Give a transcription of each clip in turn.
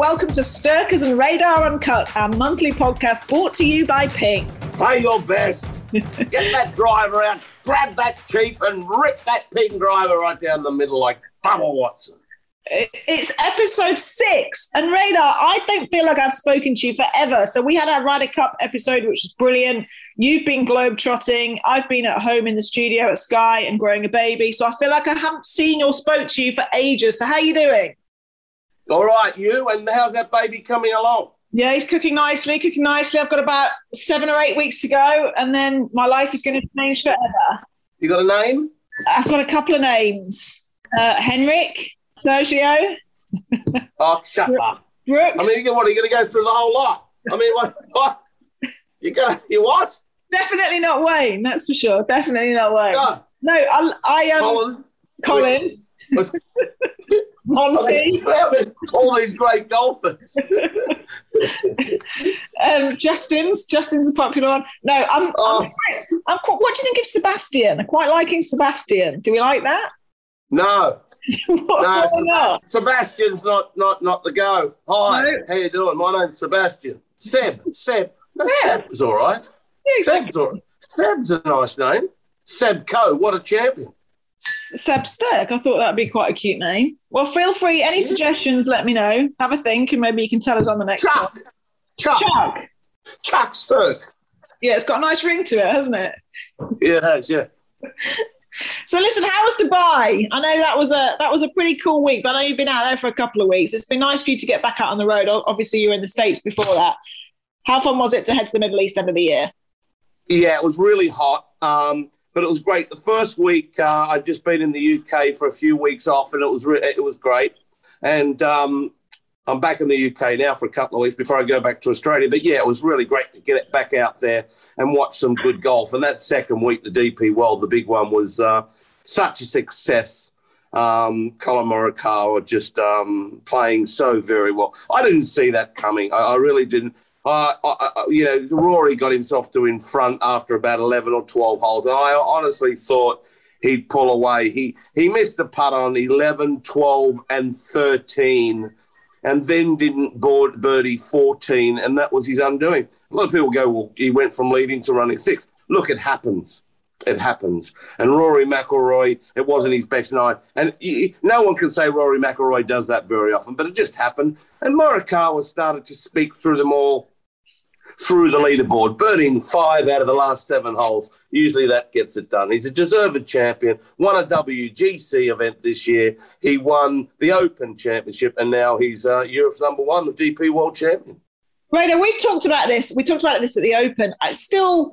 welcome to Sturkers and Radar Uncut, our monthly podcast brought to you by Ping. Play your best. Get that driver out, grab that chief, and rip that Ping driver right down the middle like Bubba Watson. It's episode six, and Radar, I don't feel like I've spoken to you forever. So we had our Ryder Cup episode, which was brilliant. You've been globe trotting. I've been at home in the studio at Sky and growing a baby. So I feel like I haven't seen or spoke to you for ages. So how are you doing? All right, you, and how's that baby coming along? Yeah, he's cooking nicely, cooking nicely. I've got about seven or eight weeks to go, and then my life is going to change forever. You got a name? I've got a couple of names uh, Henrik, Sergio. oh, shut up. Brooks. I mean, what, are you going to go through the whole lot? I mean, what? what? You got you what? Definitely not Wayne, that's for sure. Definitely not Wayne. No, no I, I um, Colin. Colin. Monty. All these great golfers. um, Justin's Justin's a popular one. No, I'm, oh. I'm, I'm, What do you think of Sebastian? I'm quite liking Sebastian. Do we like that? No. no, Sebastian's not not not the go. Hi, no. how you doing? My name's Sebastian. Seb, Seb. Seb. Seb's all right. Yeah, exactly. Seb's all right. Seb's a nice name. Seb Coe. What a champion. Seb Stirk. I thought that'd be quite a cute name. Well, feel free. Any suggestions, let me know. Have a think, and maybe you can tell us on the next Chuck. one. Chuck. Chuck. Chuck Stirk. Yeah, it's got a nice ring to it, hasn't it? Yeah, it has, yeah. so listen, how was Dubai? I know that was a that was a pretty cool week, but I know you've been out there for a couple of weeks. It's been nice for you to get back out on the road. Obviously, you were in the States before that. How fun was it to head to the Middle East end of the year? Yeah, it was really hot. Um, but it was great. The first week, uh, I'd just been in the UK for a few weeks off, and it was re- it was great. And um, I'm back in the UK now for a couple of weeks before I go back to Australia. But yeah, it was really great to get it back out there and watch some good golf. And that second week, the DP World, the big one, was uh, such a success. Um, Collin Morikawa just um, playing so very well. I didn't see that coming. I, I really didn't. I, you know, Rory got himself to in front after about 11 or 12 holes. And I honestly thought he'd pull away. He, he missed the putt on 11, 12, and 13, and then didn't board birdie 14, and that was his undoing. A lot of people go, well, he went from leading to running six. Look, it happens. It happens. And Rory McIlroy, it wasn't his best night. And he, no one can say Rory McIlroy does that very often, but it just happened. And Morikawa started to speak through them all through the leaderboard, birding five out of the last seven holes. Usually that gets it done. He's a deserved champion, won a WGC event this year. He won the Open Championship, and now he's uh, Europe's number one, the DP World Champion. Right, we've talked about this. We talked about this at the Open. I still,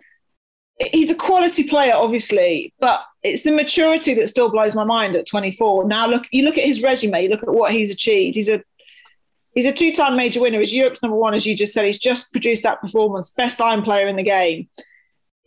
he's a quality player, obviously, but it's the maturity that still blows my mind at 24. Now, look, you look at his resume, you look at what he's achieved. He's a He's a two-time major winner. He's Europe's number one, as you just said. He's just produced that performance, best iron player in the game.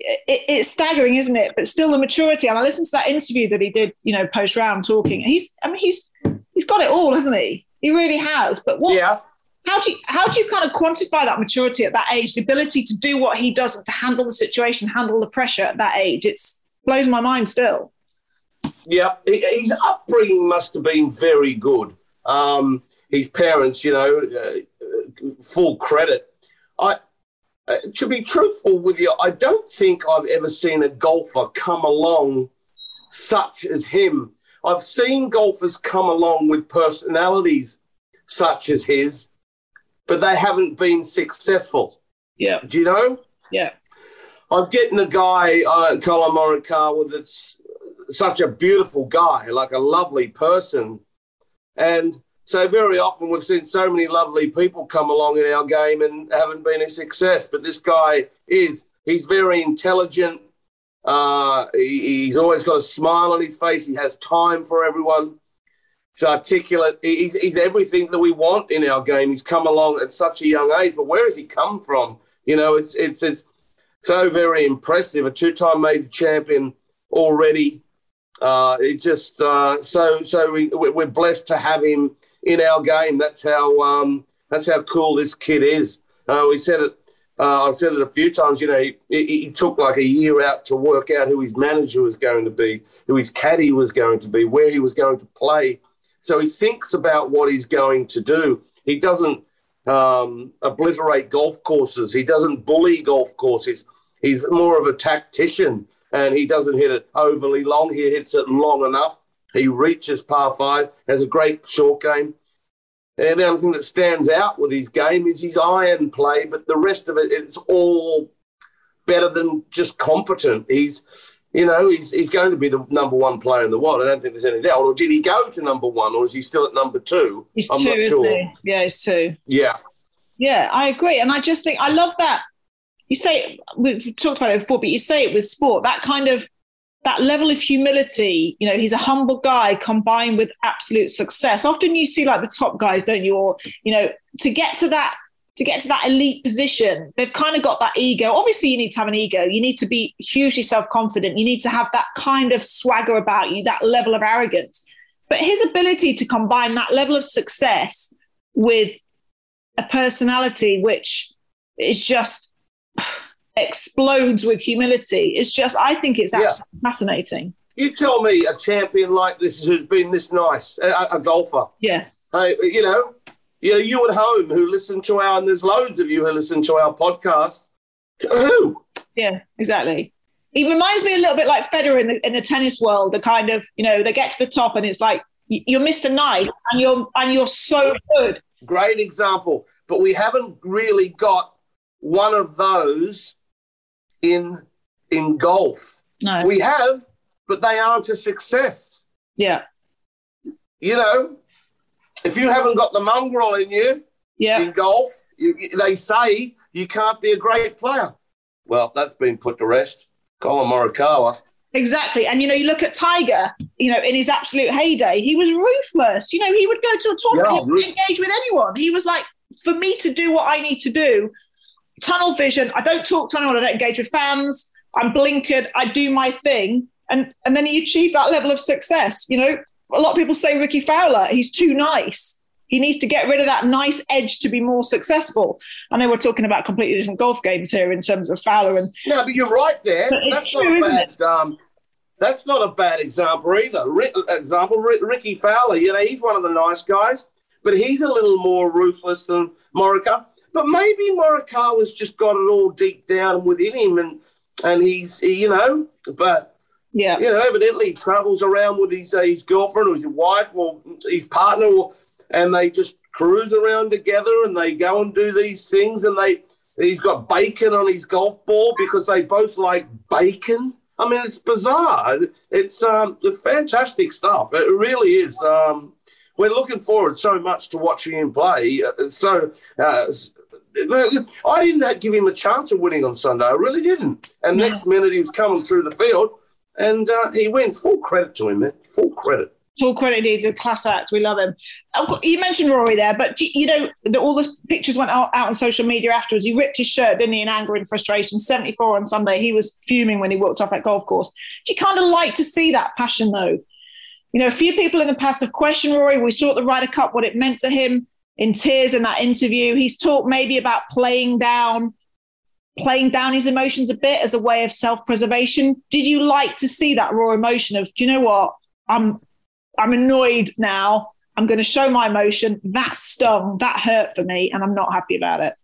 It, it's staggering, isn't it? But still, the maturity. And I listened to that interview that he did, you know, post round talking. He's, I mean, he's he's got it all, hasn't he? He really has. But what? Yeah. How do you how do you kind of quantify that maturity at that age? The ability to do what he does and to handle the situation, handle the pressure at that age. It's blows my mind still. Yeah, his upbringing must have been very good. Um, his parents, you know, uh, full credit. I, uh, to be truthful with you, I don't think I've ever seen a golfer come along such as him. I've seen golfers come along with personalities such as his, but they haven't been successful. Yeah. Do you know? Yeah. I'm getting a guy, uh, Collin Morikawa, that's such a beautiful guy, like a lovely person. And so very often we've seen so many lovely people come along in our game and haven't been a success. But this guy is. He's very intelligent. Uh, he, he's always got a smile on his face. He has time for everyone. He's articulate. He's, he's everything that we want in our game. He's come along at such a young age. But where has he come from? You know, it's it's it's so very impressive. A two-time major champion already. Uh, it just uh, so so we, we're blessed to have him in our game. That's how um, that's how cool this kid is. Uh, we said it. Uh, I've said it a few times. You know, he, he, took like a year out to work out who his manager was going to be, who his caddy was going to be, where he was going to play. So he thinks about what he's going to do. He doesn't um, obliterate golf courses. He doesn't bully golf courses. He's more of a tactician, and he doesn't hit it overly long. He hits it long enough. He reaches par five. Has a great short game. And the only thing that stands out with his game is his iron play, but the rest of it, it's all better than just competent. He's, you know, he's, he's going to be the number one player in the world. I don't think there's any doubt. Or did he go to number one, or is he still at number two? He's I'm two, not sure. He? Yeah, he's two. Yeah. Yeah, I agree. And I just think, I love that. You say, we've talked about it before, but you say it with sport, that kind of that level of humility, you know, he's a humble guy combined with absolute success. Often you see like the top guys, don't you? Or, you know, to get to that to get to that elite position, they've kind of got that ego. Obviously, you need to have an ego. You need to be hugely self-confident. You need to have that kind of swagger about you, that level of arrogance. But his ability to combine that level of success with a personality which is just explodes with humility. It's just, I think it's absolutely yeah. fascinating. You tell me a champion like this who's been this nice, a, a golfer. Yeah. Hey, you know, you know, you at home who listen to our, and there's loads of you who listen to our podcast. Who? Yeah, exactly. He reminds me a little bit like Federer in the in the tennis world. The kind of, you know, they get to the top and it's like you're Mr. Nice and you're and you're so good. Great example, but we haven't really got one of those in in golf. No. We have, but they aren't a success. Yeah. You know, if you haven't got the mongrel in you yeah. in golf, you, they say you can't be a great player. Well, that's been put to rest. Collin Morikawa. Exactly. And, you know, you look at Tiger, you know, in his absolute heyday, he was ruthless. You know, he would go to a tournament, yeah, he would engage with anyone. He was like, for me to do what I need to do, tunnel vision. I don't talk to anyone. I don't engage with fans. I'm blinkered. I do my thing. And, and then he achieved that level of success. You know, a lot of people say Rickie Fowler, he's too nice. He needs to get rid of that nice edge to be more successful. I know we're talking about completely different golf games here in terms of Fowler and. No, but you're right there. That's true, not bad. Um, that's not a bad example either. example, Rickie Fowler. You know, he's one of the nice guys, but he's a little more ruthless than Morikawa. But maybe Morikawa's just got it all deep down within him, and and he's you know, but yeah, you know, evidently he travels around with his uh, his girlfriend or his wife or his partner, or, and they just cruise around together and they go and do these things, and they he's got bacon on his golf ball because they both like bacon. I mean, it's bizarre. It's um, it's fantastic stuff. It really is. Um, we're looking forward so much to watching him play. Uh, so uh, I didn't give him a chance of winning on Sunday. I really didn't. And yeah. next minute he was coming through the field, and uh, he wins. Full credit to him, man. Full credit. Full credit. He's a class act. We love him. You mentioned Rory there, but you know all the pictures went out, out on social media afterwards. He ripped his shirt, didn't he, in anger and frustration. Seventy four on Sunday. He was fuming when he walked off that golf course. You kind of like to see that passion, though? You know, a few people in the past have questioned Rory. We saw at the Ryder Cup what it meant to him in tears in that interview. He's talked maybe about playing down, playing down his emotions a bit as a way of self-preservation. Did you like to see that raw emotion of, do you know what? I'm I'm annoyed now. I'm going to show my emotion. That stung, that hurt for me, and I'm not happy about it.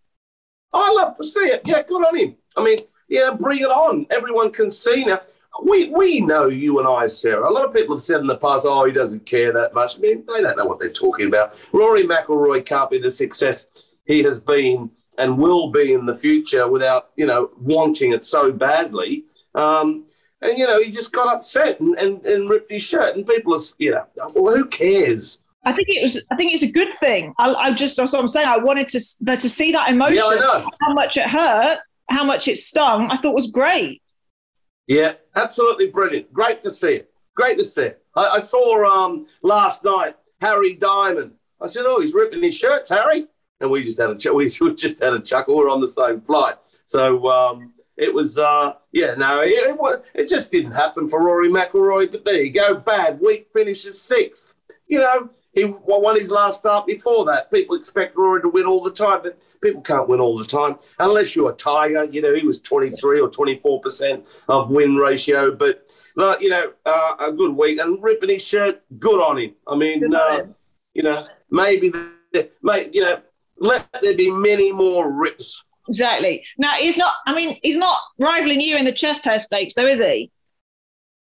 Oh, I love to see it. Yeah, good on him. I mean, yeah, bring it on. Everyone can see now we we know you and I, Sarah. A lot of people have said in the past, "Oh, he doesn't care that much." I mean, they don't know what they're talking about. Rory McIlroy can't be the success he has been and will be in the future without you know wanting it so badly. Um, and you know, he just got upset and, and, and ripped his shirt, and people are you know, well, who cares? I think it was. I think it's a good thing. I, I just that's what I'm saying. I wanted to to see that emotion, yeah, how much it hurt, how much it stung. I thought was great. Yeah, absolutely brilliant. Great to see it. Great to see it. I, I saw um, last night Harry Diamond. I said, "Oh, he's ripping his shirts, Harry," and we just had a ch- we just had a chuckle. We're on the same flight, so um, it was uh, yeah. No, it, it, it just didn't happen for Rory McIlroy. But there you go. Bad week, finishes sixth. You know, he won his last start before that. People expect Rory to win all the time, but people can't win all the time unless you're a Tiger. You know, he was 23 or 24 percent of win ratio, but you know, uh, a good week and ripping his shirt. Good on him. I mean, uh, you know, maybe the, you know, let there be many more rips. Exactly. Now he's not. I mean, he's not rivaling you in the chest hair stakes, though, is he?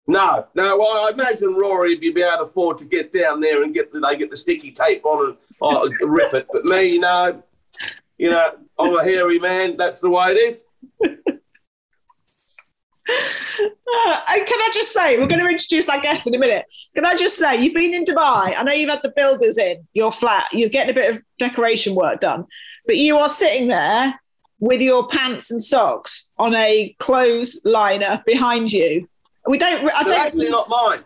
No, no. Well, I imagine Rory, you'd be able to afford to get down there and get the, they get the sticky tape on and oh, rip it. But me, you know, you know, I'm a hairy man. That's the way it is. Uh, and can I just say, we're going to introduce our guest in a minute. Can I just say, you've been in Dubai. I know you've had the builders in your flat. You're getting a bit of decoration work done, but you are sitting there with your pants and socks on a clothes liner behind you. We don't. I They're don't. actually not mine.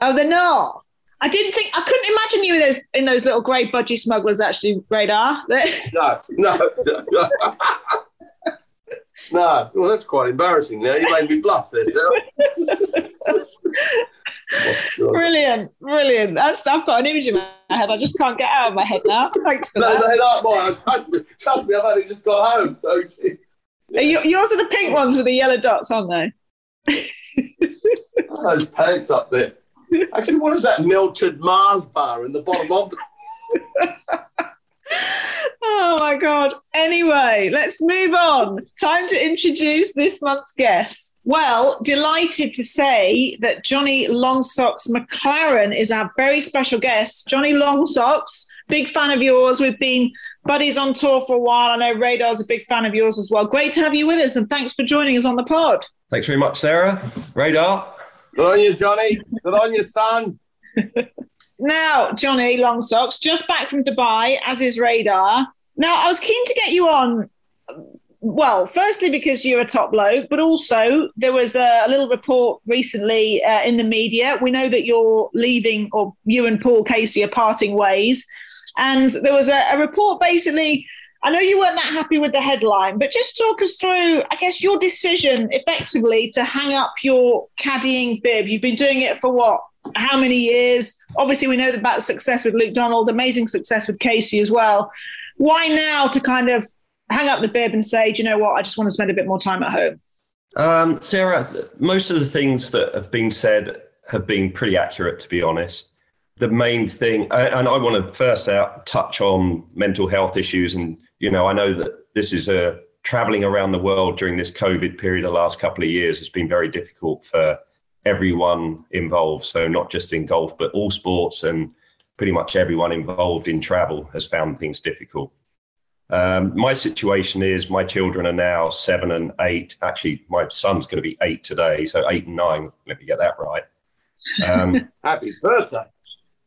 Oh, they're not. I didn't think. I couldn't imagine you in those in those little grey budgie smugglers. Actually, radar. No, no, no. no. Well, that's quite embarrassing. Now you made me blush there, Sarah. Oh, brilliant, brilliant. That's. I've got an image in my head. I just can't get out of my head now. Thanks for no, that. they aren't mine. Trust me. Trust me. I've only just got home. So Are you- yours are the pink ones with the yellow dots on there. Those pants up there. Actually, what is that melted Mars bar in the bottom of? Oh my god. Anyway, let's move on. Time to introduce this month's guest. Well, delighted to say that Johnny Longsocks McLaren is our very special guest. Johnny Longsocks, big fan of yours. We've been buddies on tour for a while. I know Radar's a big fan of yours as well. Great to have you with us, and thanks for joining us on the pod. Thanks very much, Sarah. Radar. Good on you, Johnny. Good on you, son. Now, Johnny Longsocks, just back from Dubai, as is Radar. Now, I was keen to get you on. Well, firstly, because you're a top bloke, but also there was a, a little report recently uh, in the media. We know that you're leaving, or you and Paul Casey are parting ways. And there was a, a report basically. I know you weren't that happy with the headline, but just talk us through, I guess, your decision effectively to hang up your caddying bib. You've been doing it for what? How many years? Obviously, we know about the success with Luke Donald, amazing success with Casey as well. Why now to kind of hang up the bib and say, do you know what? I just want to spend a bit more time at home. Um, Sarah, most of the things that have been said have been pretty accurate, to be honest. The main thing, and I want to first out touch on mental health issues. And, you know, I know that this is a traveling around the world during this COVID period, the last couple of years, has been very difficult for everyone involved. So, not just in golf, but all sports and pretty much everyone involved in travel has found things difficult. Um, my situation is my children are now seven and eight. Actually, my son's going to be eight today, so eight and nine. Let me get that right. Um, Happy birthday.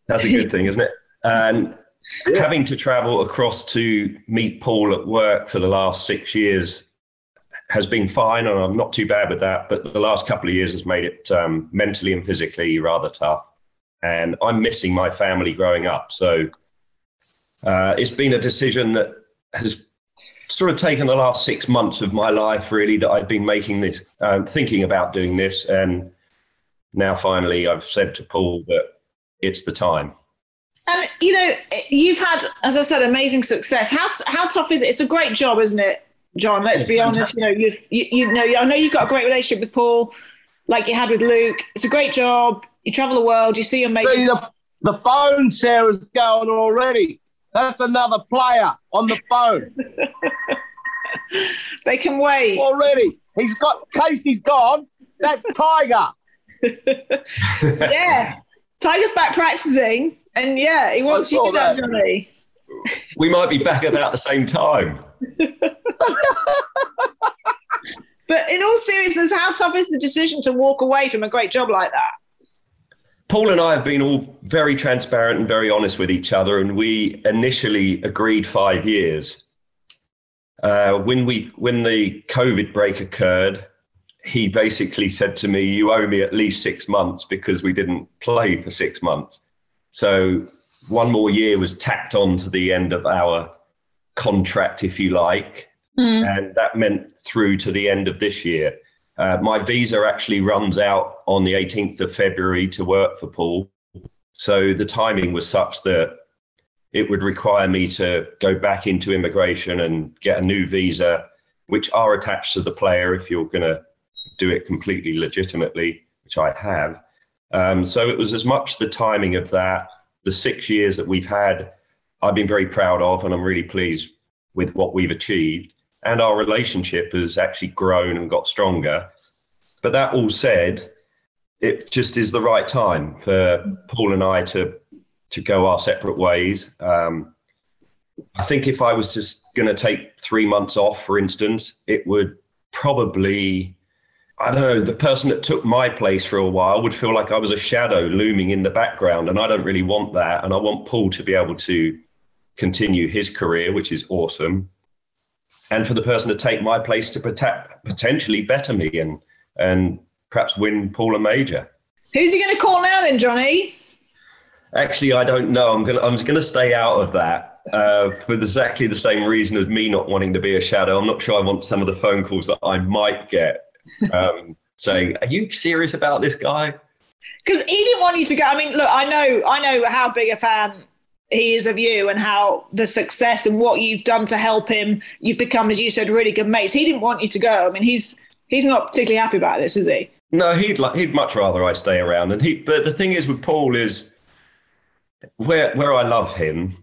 that's a good thing, isn't it? And Yeah. having to travel across to meet Paul at work for the last six years has been fine, and I'm not too bad with that. But the last couple of years has made it um, mentally and physically rather tough. And I'm missing my family growing up. So uh, it's been a decision that has sort of taken the last six months of my life, really, that I've been making this, um, thinking about doing this. And now finally, I've said to Paul that it's the time. And you know, you've had, as I said, amazing success. How how tough is it? It's a great job, isn't it, John? Let's It's be honest. You know, you've you, you know, I know you've got a great relationship with Paul, like you had with Luke. It's a great job. You travel the world. You see your mates. The, the phone, Sarah's going already. That's another player on the phone They can wait. already. He's got Casey's gone. That's Tiger. yeah, Tiger's back practicing, and yeah, he wants you that. Johnny. We might be back about the same time. But in all seriousness, how tough is the decision to walk away from a great job like that? Paul and I have been all very transparent and very honest with each other, and we initially agreed five years. Uh, when we when the COVID break occurred, he basically said to me, "You owe me at least six months because we didn't play for six months." So one more year was tacked on to the end of our contract, if you like, and that meant through to the end of this year. Uh, my visa actually runs out on the 18th of February to work for Paul. So the timing was such that it would require me to go back into immigration and get a new visa, which are attached to the player if you're going to do it completely legitimately, which I have. Um, so it was as much the timing of that, the six years that we've had, I've been very proud of, and I'm really pleased with what we've achieved, and our relationship has actually grown and got stronger. But that all said, it just is the right time for Paul and I to to go our separate ways. Um, I think if I was just going to take three months off, for instance, it would probably I don't know, the person that took my place for a while would feel like I was a shadow looming in the background. And I don't really want that. And I want Paul to be able to continue his career, which is awesome. And for the person to take my place to protect, potentially better me and, and perhaps win Paul a major. Who's he going to call now then, Johnny? Actually, I don't know. I'm going to, I'm going to stay out of that uh, for exactly the same reason as me not wanting to be a shadow. I'm not sure I want some of the phone calls that I might get um, saying, "Are you serious about this guy?" Because he didn't want you to go. I mean, look, I know, I know how big a fan he is of you and how the success and what you've done to help him. You've become, as you said, really good mates. He didn't want you to go. I mean, he's he's not particularly happy about this, is he? No, he'd like he'd much rather I stay around. And he, but the thing is with Paul is where where I love him,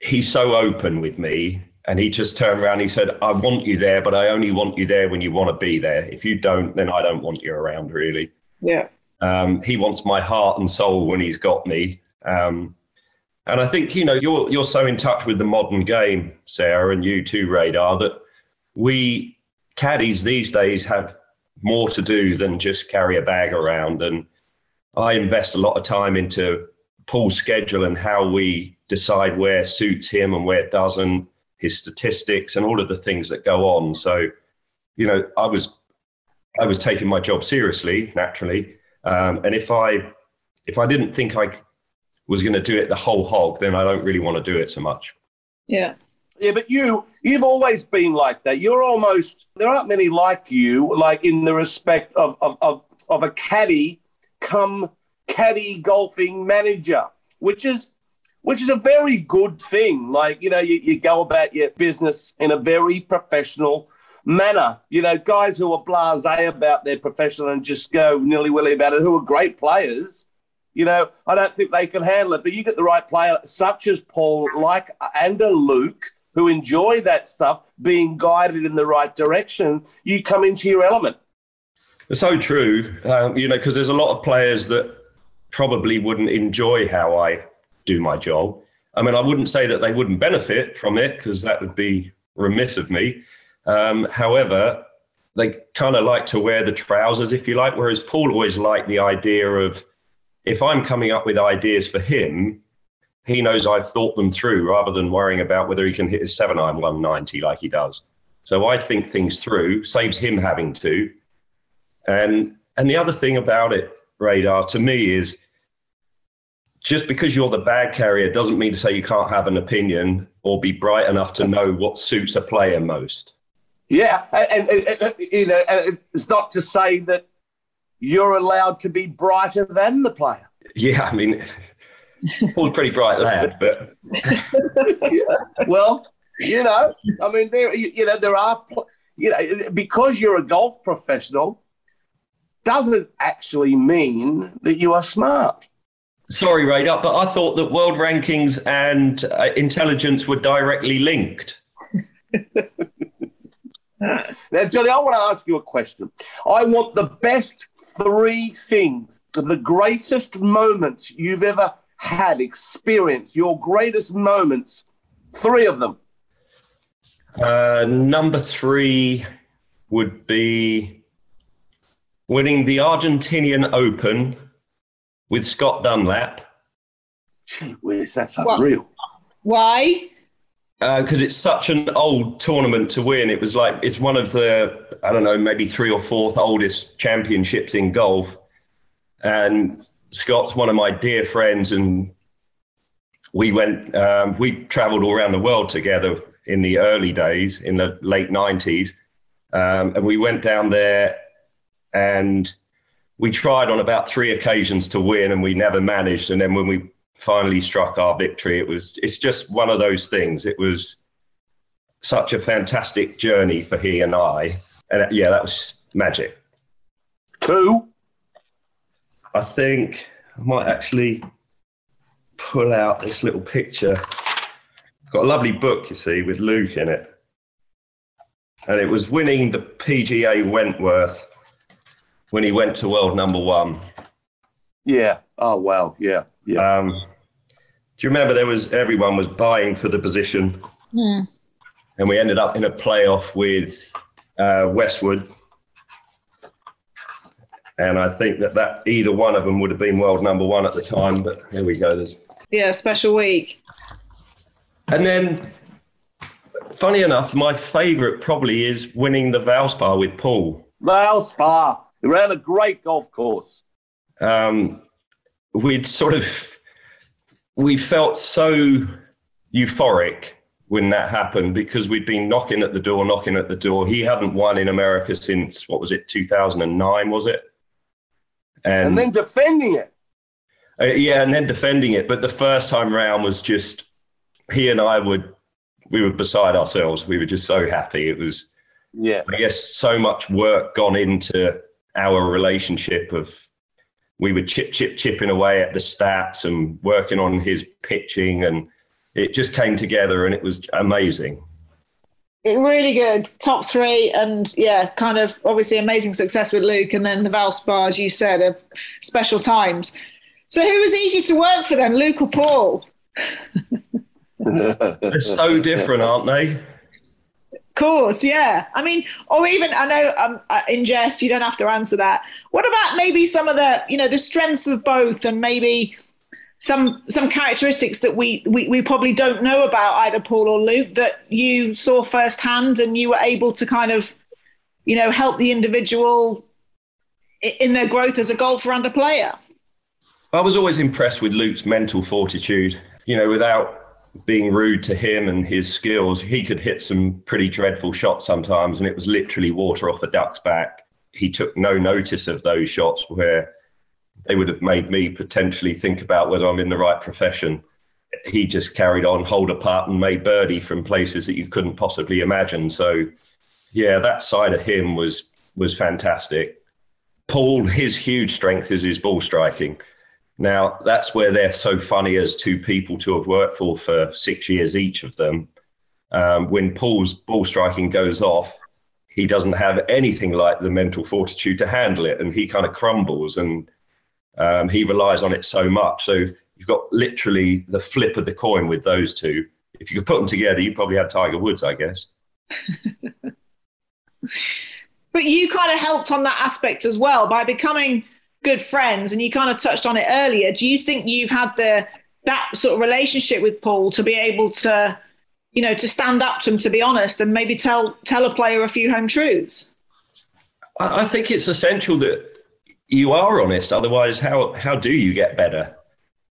he's so open with me and he just turned around and he said, I want you there, but I only want you there when you want to be there. If you don't, then I don't want you around, really. Yeah. Um, he wants my heart and soul when he's got me. Um, and I think, you know, you're, you're so in touch with the modern game, Sarah, and you too, Radar, that we caddies these days have more to do than just carry a bag around. And I invest a lot of time into Paul's schedule and how we decide where suits him and where it doesn't his statistics and all of the things that go on. So, you know, I was I was taking my job seriously, naturally, um, and if I if I didn't think I was going to do it the whole hog, then I don't really want to do it so much. Yeah. Yeah, but you you've always been like that. You're almost there aren't many like you, like in the respect of of of, of a caddy come caddy golfing manager, which is which is a very good thing. Like, you know, you, you go about your business in a very professional manner. You know, guys who are blase about their profession and just go nilly willy about it, who are great players, you know, I don't think they can handle it. But you get the right player, such as Paul, like and a Luke, who enjoy that stuff, being guided in the right direction, you come into your element. So true, um, you know, because there's a lot of players that probably wouldn't enjoy how I do my job. I mean, I wouldn't say that they wouldn't benefit from it because that would be remiss of me. Um, however, they kind of like to wear the trousers, if you like, whereas Paul always liked the idea of if I'm coming up with ideas for him, he knows I've thought them through rather than worrying about whether he can hit his seven iron 190 like he does. So I think things through, saves him having to. And and the other thing about it, radar, to me is just because you're the bag carrier doesn't mean to say you can't have an opinion or be bright enough to know what suits a player most. Yeah, and, and, and you know, it's not to say that you're allowed to be brighter than the player. Yeah, I mean, Paul's a pretty bright lad, but yeah. well, you know, I mean, there, you know, there are, you know, because you're a golf professional, doesn't actually mean that you are smart. Sorry, Radar, but I thought that world rankings and uh, intelligence were directly linked. now, Johnny, I want to ask you a question. I want the best three things, the greatest moments you've ever had, experienced, your greatest moments, three of them. Uh, number three would be winning the Argentinian Open with Scott Dunlap. Gee whiz, that's unreal. Why? Because uh, it's such an old tournament to win. It was like it's one of the I don't know maybe three or fourth oldest championships in golf, and Scott's one of my dear friends, and we went um, we travelled all around the world together in the early days in the late nineties, um, and we went down there and we tried on about three occasions to win and we never managed. And then when we finally struck our victory, it was it's just one of those things. It was such a fantastic journey for he and I. And uh, yeah, that was magic. Two. I think I might actually pull out this little picture. I've got a lovely book, you see, with Luke in it. and it was winning the PGA Wentworth when he went to world number one. Yeah. Oh wow. Yeah. Yeah. Um, do you remember there was everyone was vying for the position, Hmm. and we ended up in a playoff with uh, Westwood. And I think that, that either one of them would have been world number one at the time, but here we go. There's Yeah, special week. And then, funny enough, my favourite probably is winning the Valspar with Paul. Valspar. They ran a great golf course. Um, we'd sort of, we felt so euphoric when that happened because we'd been knocking at the door, knocking at the door. He hadn't won in America since, what was it, 2009, was it? And, And then defending it. uh, yeah, and then defending it. But the first time round was just, he and I would, we were beside ourselves. We were just so happy. It was, Yeah. I guess so much work gone into our relationship of we were chip chip chipping away at the stats and working on his pitching and it just came together and it was amazing. Really good. Top three, and yeah, kind of obviously amazing success with Luke, and then the Valspar, as you said, of special times. So who was easier to work for then, Luke or Paul? They're so different, aren't they? Course, yeah. I mean, or even I know um, uh, in jest, you don't have to answer that. What about maybe some of the, you know, the strengths of both, and maybe some some characteristics that we, we we probably don't know about either Paul or Luke that you saw firsthand, and you were able to kind of, you know, help the individual in their growth as a golfer and a player. I was always impressed with Luke's mental fortitude. You know, without being rude to him and his skills, he could hit some pretty dreadful shots sometimes, and it was literally water off a duck's back. He took no notice of those shots where they would have made me potentially think about whether I'm in the right profession. He just carried on, hold a and made birdie from places that you couldn't possibly imagine. So, yeah, that side of him was was fantastic. Paul, his huge strength is his ball striking. Now, that's where they're so funny as two people to have worked for for six years each of them. Um, when Paul's ball striking goes off, he doesn't have anything like the mental fortitude to handle it, and he kind of crumbles and um, he relies on it so much. So you've got literally the flip of the coin with those two. If you could put them together, you probably had Tiger Woods, I guess. But you kind of helped on that aspect as well by becoming good friends, and you kind of touched on it earlier. Do you think you've had the that sort of relationship with Paul to be able to, you know, to stand up to him, to be honest, and maybe tell tell a player a few home truths? I think it's essential that you are honest. Otherwise, how how do you get better?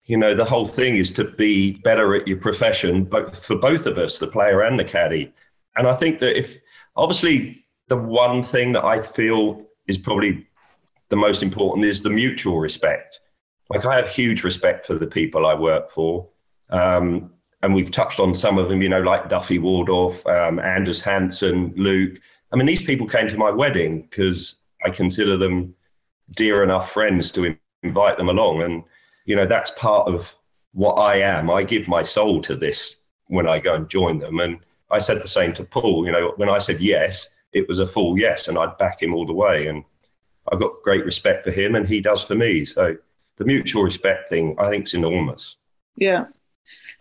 You know, the whole thing is to be better at your profession, but for both of us, the player and the caddy. And I think that if obviously the one thing that I feel is probably the most important is the mutual respect. Like I have huge respect for the people I work for. Um, and we've touched on some of them, you know, like Duffy Waldorf, um, Anders Hansen, Luke. I mean, these people came to my wedding because I consider them dear enough friends to in- invite them along. And, you know, that's part of what I am. I give my soul to this when I go and join them. And I said the same to Paul. You know, when I said yes, it was a full yes, and I'd back him all the way. And I've got great respect for him, and he does for me. So the mutual respect thing, I think, is enormous. Yeah.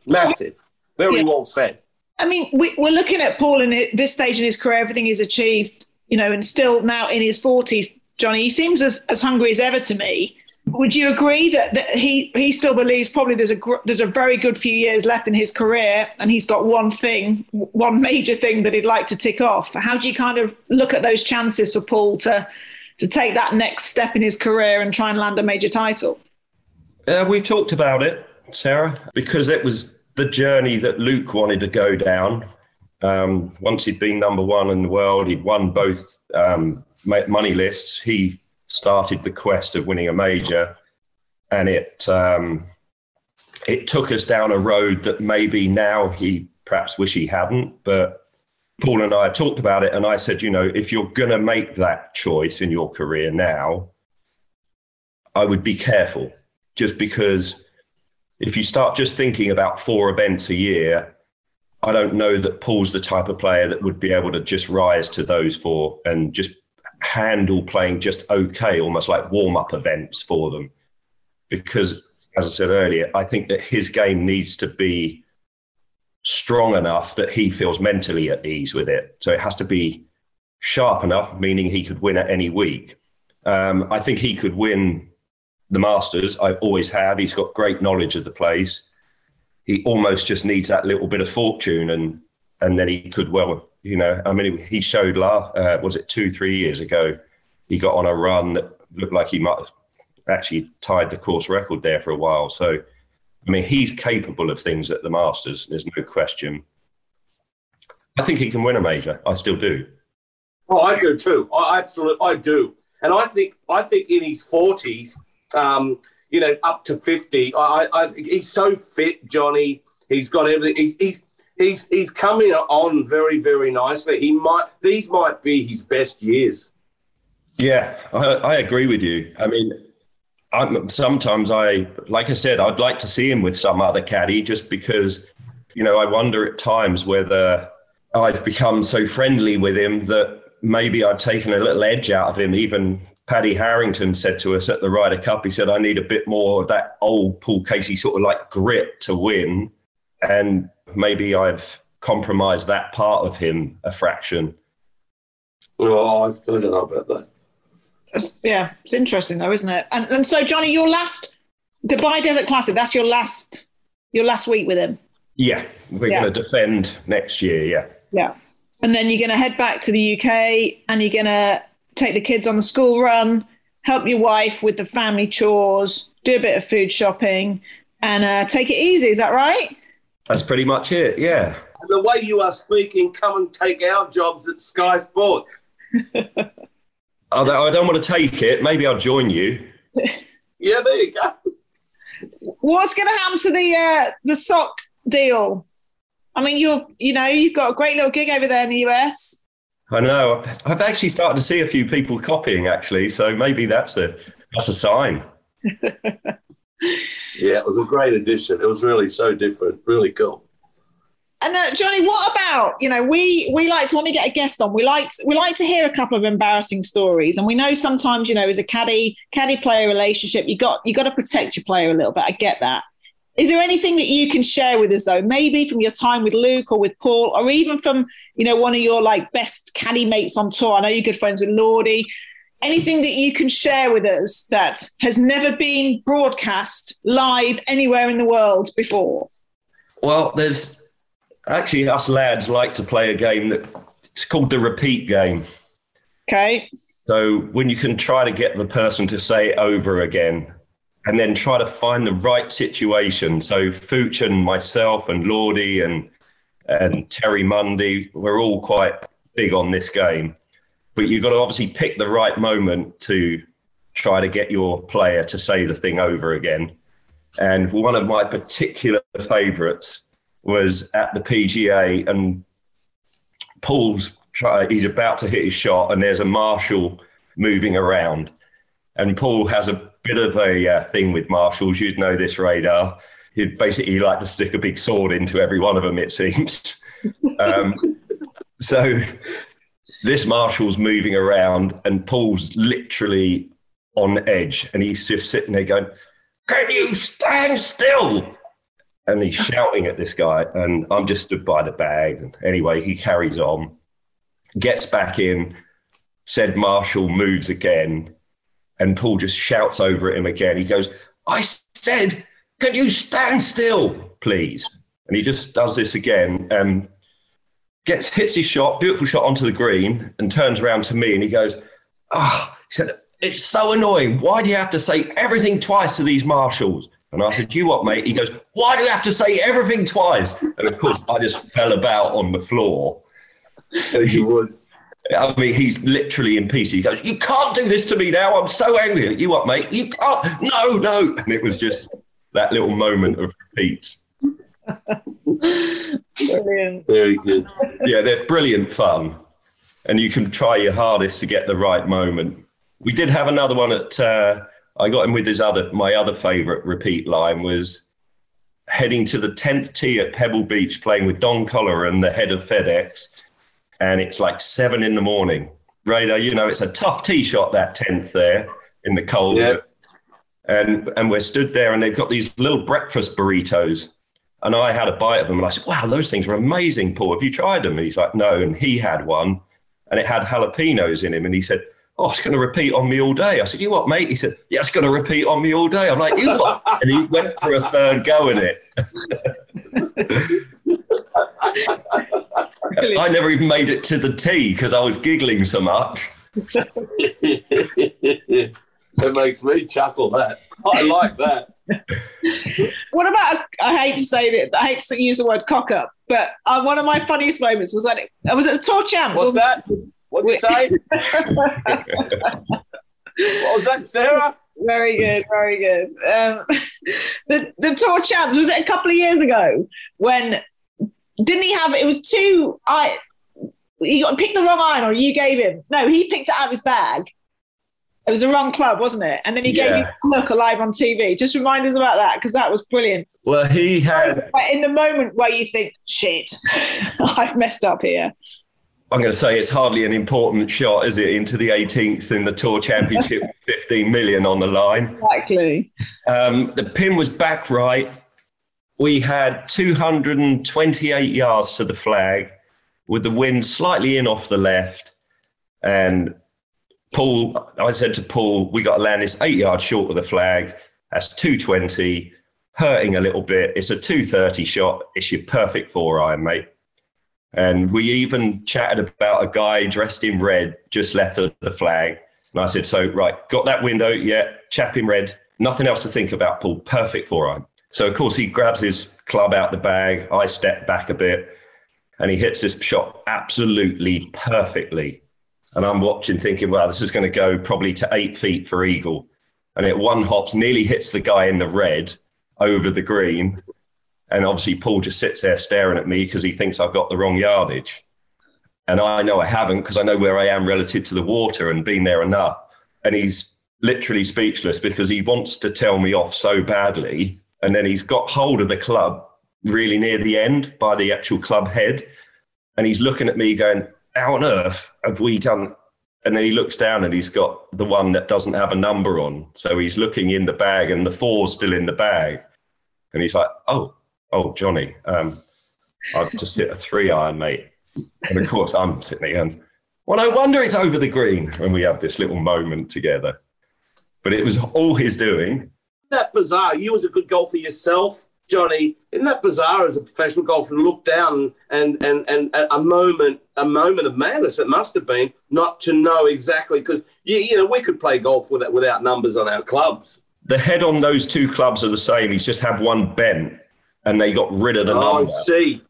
Massive. Very Yeah. well said. I mean, we, we're looking at Paul in it- this stage in his career, everything he's achieved, you know, and still now in his 40s, Johnny, he seems as, as hungry as ever to me. Would you agree that, that he, he still believes probably there's a gr- there's a very good few years left in his career and he's got one thing, one major thing that he'd like to tick off? How do you kind of look at those chances for Paul to to take that next step in his career and try and land a major title? Uh, we talked about it, Sarah, because it was the journey that Luke wanted to go down. Um, once he'd been number one in the world, he'd won both um, money lists. He started the quest of winning a major, and it um, it took us down a road that maybe now he perhaps wish he hadn't. But Paul and I talked about it, and I said, you know, if you're going to make that choice in your career now, I would be careful just because if you start just thinking about four events a year, I don't know that Paul's the type of player that would be able to just rise to those four and just handle playing just okay, almost like warm up events for them. Because, as I said earlier, I think that his game needs to be strong enough that he feels mentally at ease with it. So it has to be sharp enough, meaning he could win at any week. Um, I think he could win the Masters. I've always had. He's got great knowledge of the place. He almost just needs that little bit of fortune, and and then he could well, you know. I mean, he showed last uh, was it two three years ago. He got on a run that looked like he might have actually tied the course record there for a while. So, I mean, he's capable of things at the Masters. There's no question. I think he can win a major. I still do. Oh, I do too. I absolutely, I do. And I think, I think in his forties, um, you know, up to 50. I, I, he's so fit, Johnny. He's got everything. He's, he's, he's, he's coming on very, very nicely. He might, these might be his best years. Yeah, I, I agree with you. I mean, I'm, sometimes I, like I said, I'd like to see him with some other caddy just because, you know, I wonder at times whether I've become so friendly with him that maybe I've taken a little edge out of him, even Paddy Harrington said to us at the Ryder Cup, he said, I need a bit more of that old Paul Casey sort of like grit to win. And maybe I've compromised that part of him a fraction. Oh, I don't know about that. It's, yeah, it's interesting though, isn't it? And, and so, Johnny, your last Dubai Desert Classic, that's your last your last week with him. Yeah, we're yeah. going to defend next year. Yeah. Yeah. And then you're going to head back to the UK and you're going to take the kids on the school run, help your wife with the family chores, do a bit of food shopping, and uh, take it easy. Is that right? That's pretty much it. Yeah. And the way you are speaking, come and take our jobs at Sky Sport. I, don't, want to take it. Maybe I'll join you. yeah, there you go. What's going to happen to the uh, the sock deal? I mean, you're you know you've got a great little gig over there in the US. I know. I've actually started to see a few people copying, actually. So maybe that's a that's a sign. yeah, it was a great addition. It was really so different, really cool. And uh, Johnny, what about you know we we like to when we get a guest on we like we like to hear a couple of embarrassing stories, and we know sometimes you know as a caddy caddy player relationship you got you got to protect your player a little bit. I get that, is there anything that you can share with us though? Maybe from your time with Luke or with Paul, or even from you know one of your like best caddy mates on tour. I know you're good friends with Lordy. Anything that you can share with us that has never been broadcast live anywhere in the world before? Well, there's actually us lads like to play a game that it's called the repeat game. Okay. So when you can try to get the person to say it over again, and then try to find the right situation. So Fooch and myself and Lordy and and Terry Mundy, we're all quite big on this game. But you've got to obviously pick the right moment to try to get your player to say the thing over again. And one of my particular favourites was at the PGA, and Paul's try, he's about to hit his shot, and there's a marshal moving around, and Paul has a bit of a uh, thing with marshals. You'd know this radar. He'd basically like to stick a big sword into every one of them, it seems. um, so this marshal's moving around, and Paul's literally on edge, and he's just sitting there going, "Can you stand still?" And he's shouting at this guy, and I'm just stood by the bag. And anyway, he carries on, gets back in. Said Marshall moves again, and Paul just shouts over at him again. He goes, I said, can you stand still, please? And he just does this again and gets hits his shot, beautiful shot onto the green, and turns around to me and he goes, Ah, oh, he said, it's so annoying. Why do you have to say everything twice to these marshals? And I said, you what, mate? He goes, why do you have to say everything twice? And of course, I just fell about on the floor. he was I mean, he's literally in pieces. He goes, "You can't do this to me now. I'm so angry at you, what, mate? You can't. No, no." And it was just that little moment of repeats. brilliant. Very good. Yeah, they're brilliant fun, and you can try your hardest to get the right moment. We did have another one at. Uh, I got him with his other. My other favourite repeat line was heading to the 10th tee at Pebble Beach playing with Don Collar and the head of FedEx. And it's like seven in the morning. Radar, you know, it's a tough tee shot, that 10th there in the cold. Yeah. And, and we're stood there and they've got these little breakfast burritos. And I had a bite of them and I said, wow, those things are amazing, Paul. Have you tried them? And he's like, no. And he had one and it had jalapenos in him. And he said, oh, it's going to repeat on me all day. I said, you what, mate? He said, yeah, it's going to repeat on me all day. I'm like, you what? and he went for a third go in it. I never even made it to the tee because I was giggling so much. it makes me chuckle. That I like that. What about? I hate to say that. I hate to use the word cock up, but uh, one of my funniest moments was when it, I was at the Tour Champs. What's wasn't that? What did you say? what was that, Sarah? Very good, very good. Um, the the Tour Champs was it a couple of years ago when didn't he have it was two I he got picked the wrong iron or you gave him no he picked it out of his bag. It was the wrong club, wasn't it? And then he gave Yeah. you a look alive on TV. Just remind us about that because that was brilliant. Well, he had, But in the moment where you think, shit, I've messed up here. I'm going to say it's hardly an important shot, is it, into the 18th in the Tour Championship, 15 million on the line. Exactly. Um, the pin was back right. We had 228 yards to the flag with the wind slightly in off the left. And Paul, I said to Paul, we got to land this eight yards short of the flag. That's 220, hurting a little bit. It's a 230 shot. It's your perfect four iron, mate. And we even chatted about a guy dressed in red just left of the flag. And I said, So, right, got that window? Yeah, chap in red. Nothing else to think about, Paul. Perfect for iron. So, of course, he grabs his club out the bag. I step back a bit and he hits this shot absolutely perfectly. And I'm watching, thinking, well, this is going to go probably to eight feet for Eagle. And it one hops, nearly hits the guy in the red over the green. And obviously, Paul just sits there staring at me because he thinks I've got the wrong yardage. And I know I haven't because I know where I am relative to the water and been there enough. And he's literally speechless because he wants to tell me off so badly. And then he's got hold of the club really near the end by the actual club head. And he's looking at me going, How on earth have we done? And then he looks down and he's got the one that doesn't have a number on. So he's looking in the bag and the four's still in the bag. And he's like, Oh, oh, Johnny, um, I've just hit a three iron, mate. And of course, I'm sitting there going, well, no wonder it's over the green when we have this little moment together. But it was all his doing. Isn't that bizarre? You was a good golfer yourself, Johnny. Isn't that bizarre as a professional golfer to look down and and and a moment a moment of madness it must have been not to know exactly because you, you know we could play golf without without numbers on our clubs. The head on those two clubs are the same. He's just had one bent and they got rid of the Oh, I number. see.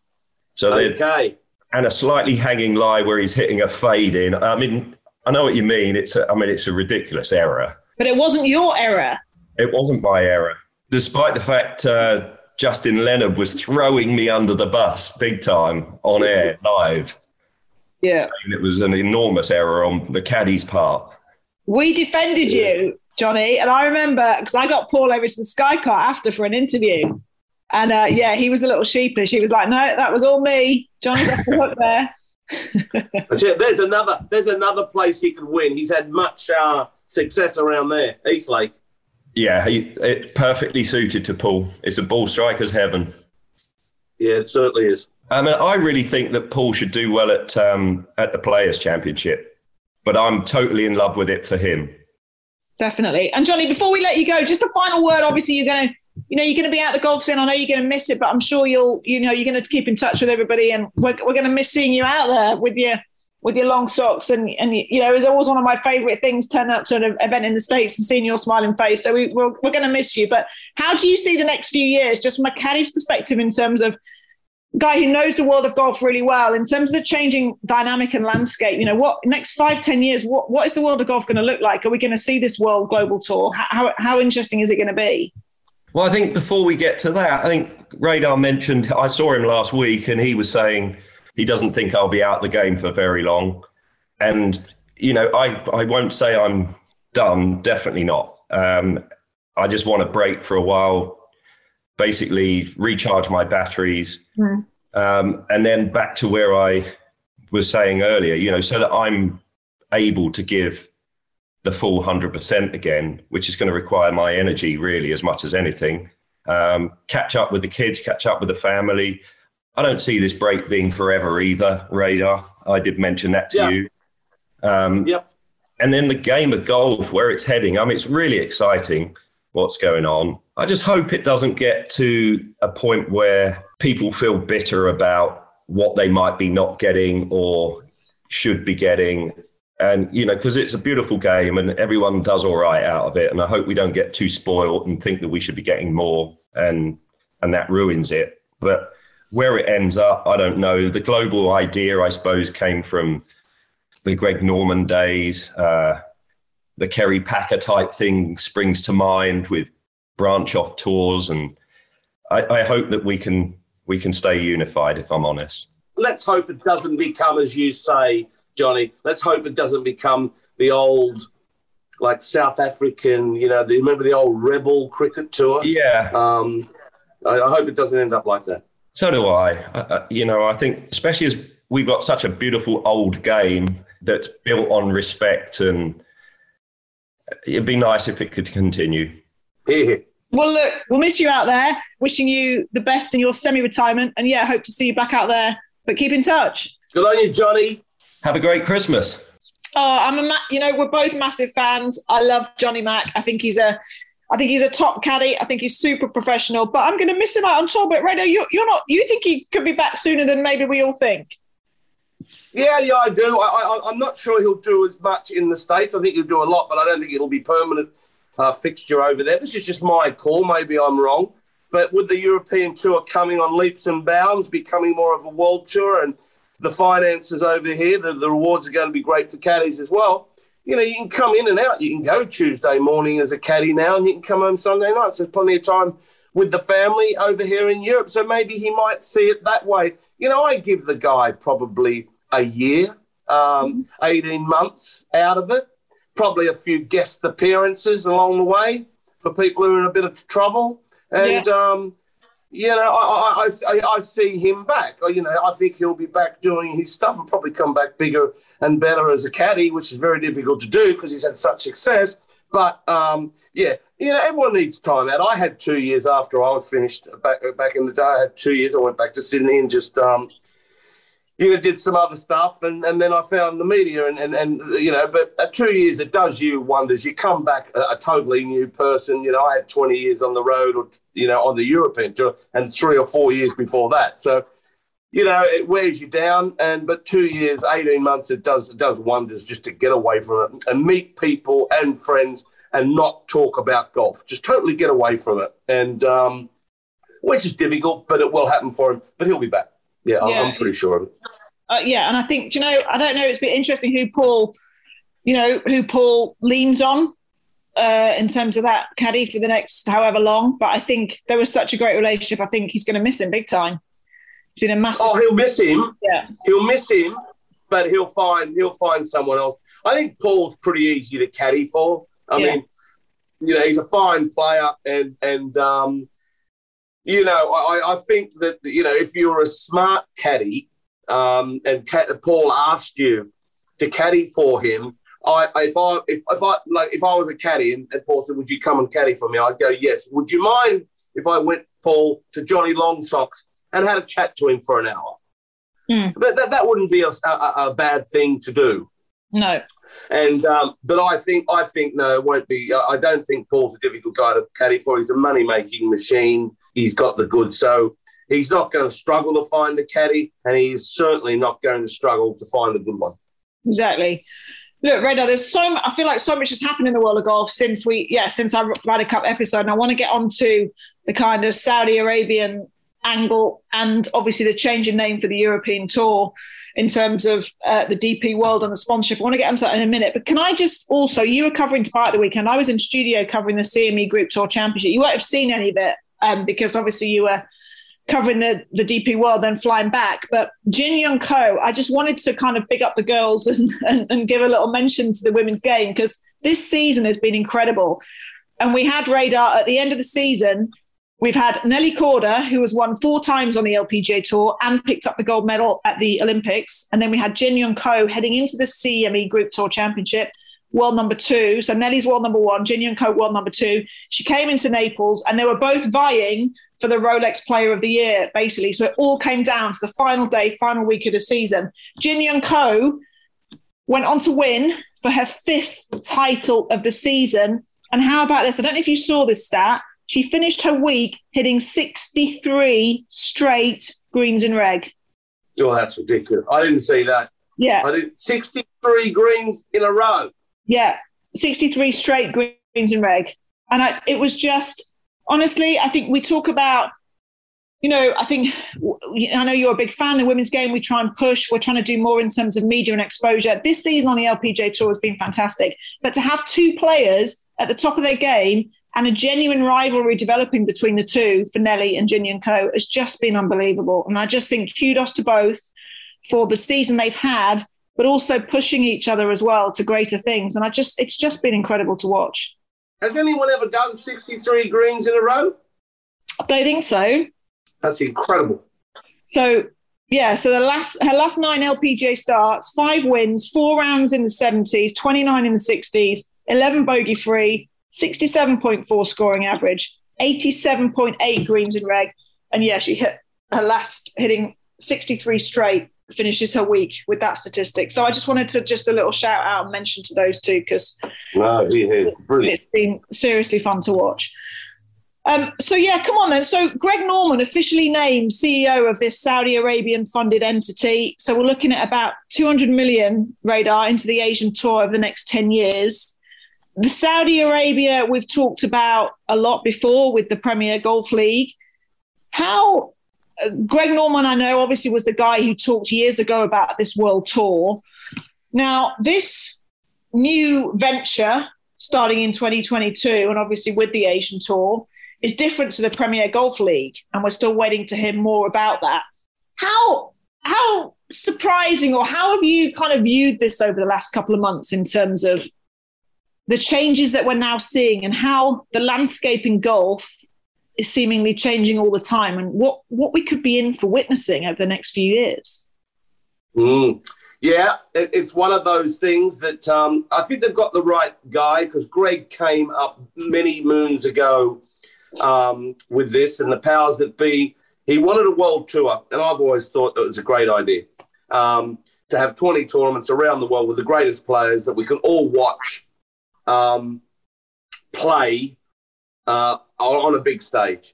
So they Okay. and a slightly hanging lie where he's hitting a fade in. I mean, I know what you mean. It's a, I mean, it's a ridiculous error. But it wasn't your error. It wasn't my error, despite the fact uh, Justin Leonard was throwing me under the bus big time on air live. Yeah. saying it was an enormous error on the caddy's part. We defended you, Johnny. And I remember because I got Paul over to the Sky Car after for an interview. And uh, yeah, he was a little sheepish. He was like, no, that was all me. Johnny's off the hook there. There's another. There's another place he could win. He's had much uh, success around there, Eastlake. Yeah, he, it perfectly suited to Paul. It's a ball striker's heaven. Yeah, it certainly is. I mean, I really think that Paul should do well at um, at the Players Championship, but I'm totally in love with it for him. Definitely. And Johnny, before we let you go, just a final word. Obviously, you're going to, you know, you're going to be out the golf scene. I know you're going to miss it, but I'm sure you'll, you know, you're going to keep in touch with everybody, and we're, we're going to miss seeing you out there with your with your long socks. And and you know, it's always one of my favourite things. Turn up to an event in the states and seeing your smiling face. So we, we're we're going to miss you. But how do you see the next few years, just from a caddy's perspective, in terms of guy who knows the world of golf really well in terms of the changing dynamic and landscape you know what next five ten years what, what is the world of golf going to look like are we going to see this world global tour how, how, how interesting is it going to be Well, I think before we get to that, I think Radar mentioned I saw him last week, and he was saying he doesn't think I'll be out the game for very long. And you know, I I won't say I'm done. Definitely not. Um, I just want to break for a while. basically recharge my batteries, mm. um, and then back to where I was saying earlier, you know, so that I'm able to give the full 100% again, which is going to require my energy really as much as anything. Um, catch up with the kids, catch up with the family. I don't see this break being forever either, Radar. I did mention that to yeah. you. Um, yep. And then the game of golf, where it's heading. I mean, it's really exciting what's going on. I just hope it doesn't get to a point where people feel bitter about what they might be not getting or should be getting. And, you know, because it's a beautiful game and everyone does all right out of it. And I hope we don't get too spoiled and think that we should be getting more and and that ruins it. But where it ends up, I don't know. The global idea, I suppose, came from the Greg Norman days. Uh, the Kerry Packer type thing springs to mind with branch off tours, and I, I hope that we can we can stay unified. If I'm honest, let's hope it doesn't become, as you say, Johnny. Let's hope it doesn't become the old like South African, you know, the, remember the old rebel cricket tour? Yeah. Um, I, I, hope it doesn't end up like that. So do I. I. You know, I think, especially as we've got such a beautiful old game that's built on respect and it'd be nice if it could continue. well, look, we'll miss you out there. Wishing you the best in your semi-retirement, and yeah, hope to see you back out there. But keep in touch. Good on you, Johnny. Have a great Christmas. Oh, I'm a, ma- you know, we're both massive fans. I love Johnny Mack. I think he's a, I think he's a top caddy. I think he's super professional. But I'm going to miss him out on tour. But Rado, you, you're not. You think he could be back sooner than maybe we all think? Yeah, yeah, I do. I, I, am not sure he'll do as much in the States. I think he'll do a lot, but I don't think it'll be permanent uh, fixture over there. This is just my call. Maybe I'm wrong. But with the European tour coming on leaps and bounds, becoming more of a world tour, and the finances over here, the, the rewards are going to be great for caddies as well. You know, you can come in and out. You can go Tuesday morning as a caddy now, and you can come home Sunday night. So there's plenty of time with the family over here in Europe. So maybe he might see it that way. You know, I give the guy probably a year, um, 18 months out of it. Probably a few guest appearances along the way for people who are in a bit of trouble. And, yeah. um, you know, I, I, I, I, see him back. You know, I think he'll be back doing his stuff and probably come back bigger and better as a caddy, which is very difficult to do because he's had such success. But um, yeah, you know, everyone needs time out. I had two years after I was finished back back in the day. I had two years. I went back to Sydney and just um, you know, did some other stuff, and, and then I found the media, and, and, and you know, but at two years it does you wonders. You come back a, a, totally new person. You know, I had 20 years on the road, or you know, on the European tour, and three or four years before that. So, you know, it wears you down. And but two years, 18 months, it does it does wonders just to get away from it and meet people and friends and not talk about golf. Just totally get away from it, and um, which is difficult, but it will happen for him. But he'll be back. Yeah, yeah. I'm pretty sure of it. Uh, yeah, and I think you know, I don't know. It's been interesting who Paul, you know, who Paul leans on uh, in terms of that caddy for the next however long. But I think there was such a great relationship. I think he's going to miss him big time. It's been a massive. Oh, he'll miss him. Yeah, he'll miss him, but he'll find he'll find someone else. I think Paul's pretty easy to caddy for. I yeah. mean, you know, he's a fine player, and and um, you know, I, I think that you know if you're a smart caddy, um, and Paul asked you to caddy for him, I if I if, if I like if I was a caddy and, and, Paul said, "Would you come and caddy for me?" I'd go, "Yes." Would you mind if I went Paul to Johnny Longsocks and had a chat to him for an hour? Mm. But that, that wouldn't be a, a, a bad thing to do. No. And um, but I think I think no, it won't be. I don't think Paul's a difficult guy to caddy for. He's a money making machine. He's got the goods, so he's not going to struggle to find a caddy, and he's certainly not going to struggle to find a good one. Exactly. Look, Radar, there's so I feel like so much has happened in the world of golf since we, yeah, since our Ryder Cup episode, and I want to get onto the kind of Saudi Arabian angle and obviously the change in name for the European Tour in terms of uh, the DP World and the sponsorship. I want to get into that in a minute. But can I just also, you were covering part of the weekend. I was in studio covering the CME Group Tour Championship. You won't have seen any of it um, because obviously you were covering the, the DP World, then flying back. But Jin Young Ko, I just wanted to kind of big up the girls and, and, and give a little mention to the women's game because this season has been incredible. And we had radar at the end of the season We've had Nelly Korda, who has won four times on the LPGA Tour and picked up the gold medal at the Olympics. And then we had Jin Young Ko heading into the CME Group Tour Championship, world number two. So Nelly's world number one, Jin Young Ko world number two. She came into Naples and they were both vying for the Rolex Player of the Year, basically. So it all came down to the final day, final week of the season. Jin Young Ko went on to win for her fifth title of the season. And how about this? I don't know if you saw this stat. She finished her week hitting 63 straight greens in reg. Oh, that's ridiculous. I didn't see that. Yeah. I did 63 greens in a row. Yeah. 63 straight greens and reg. And I, it was just, honestly, I think we talk about, you know, I think, I know you're a big fan of the women's game. We try and push. We're trying to do more in terms of media and exposure. This season on the LPGA Tour has been fantastic. But to have two players at the top of their game and a genuine rivalry developing between the two for Nelly and Jin Young Ko has just been unbelievable. And I just think kudos to both for the season they've had, but also pushing each other as well to greater things. And I just, it's just been incredible to watch. Has anyone ever done 63 greens in a row? I don't think so. That's incredible. So yeah, so the last her last nine LPGA starts, five wins, four rounds in the 70s, 29 in the 60s, 11 bogey free, 67.4 scoring average, 87.8 greens in reg. And yeah, she hit her last hitting 63 straight, finishes her week with that statistic. So I just wanted to just a little shout out and mention to those two because no, it's been seriously fun to watch. Um, so yeah, come on then. So Greg Norman officially named CEO of this Saudi Arabian funded entity. So we're looking at about 200 million radar into the Asian tour over the next 10 years the Saudi Arabia we've talked about a lot before with the Premier Golf League. How Greg Norman, I know, obviously was the guy who talked years ago about this world tour. Now, this new venture starting in 2022, and obviously with the Asian tour, is different to the Premier Golf League, and we're still waiting to hear more about that. How how surprising, or how have you kind of viewed this over the last couple of months in terms of the changes that we're now seeing and how the landscape in golf is seemingly changing all the time and what, what we could be in for witnessing over the next few years. Mm. Yeah, it, it's one of those things that um, I think they've got the right guy because Greg came up many moons ago um, with this and the powers that be. He wanted a world tour, and I've always thought it was a great idea um, to have 20 tournaments around the world with the greatest players that we can all watch um, play uh, on a big stage.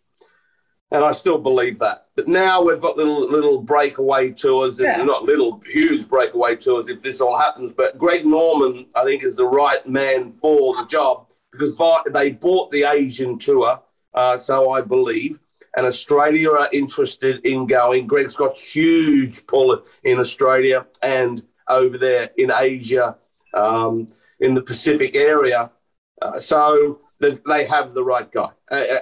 And I still believe that. But now we've got little little breakaway tours, yeah. not little huge breakaway tours if this all happens. But Greg Norman, I think, is the right man for the job because they bought the Asian tour, uh, so I believe. And Australia are interested in going. Greg's got huge pull in Australia and over there in Asia. Um, in the Pacific area. Uh, so they have the right guy,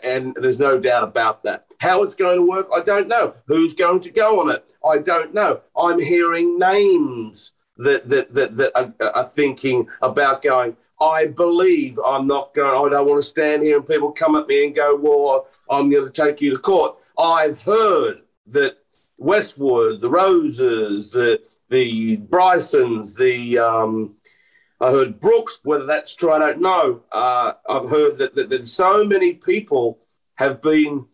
and there's no doubt about that. How it's going to work, I don't know. Who's going to go on it, I don't know. I'm hearing names that that that, that are, are thinking about going. I believe I'm not going. I don't want to stand here and people come at me and go, "Well, I'm going to take you to court." I've heard that Westwood, the Roses, the the Brysons, the um, I heard Brooks, whether that's true, I don't know. Uh, I've heard that, that, that so many people have been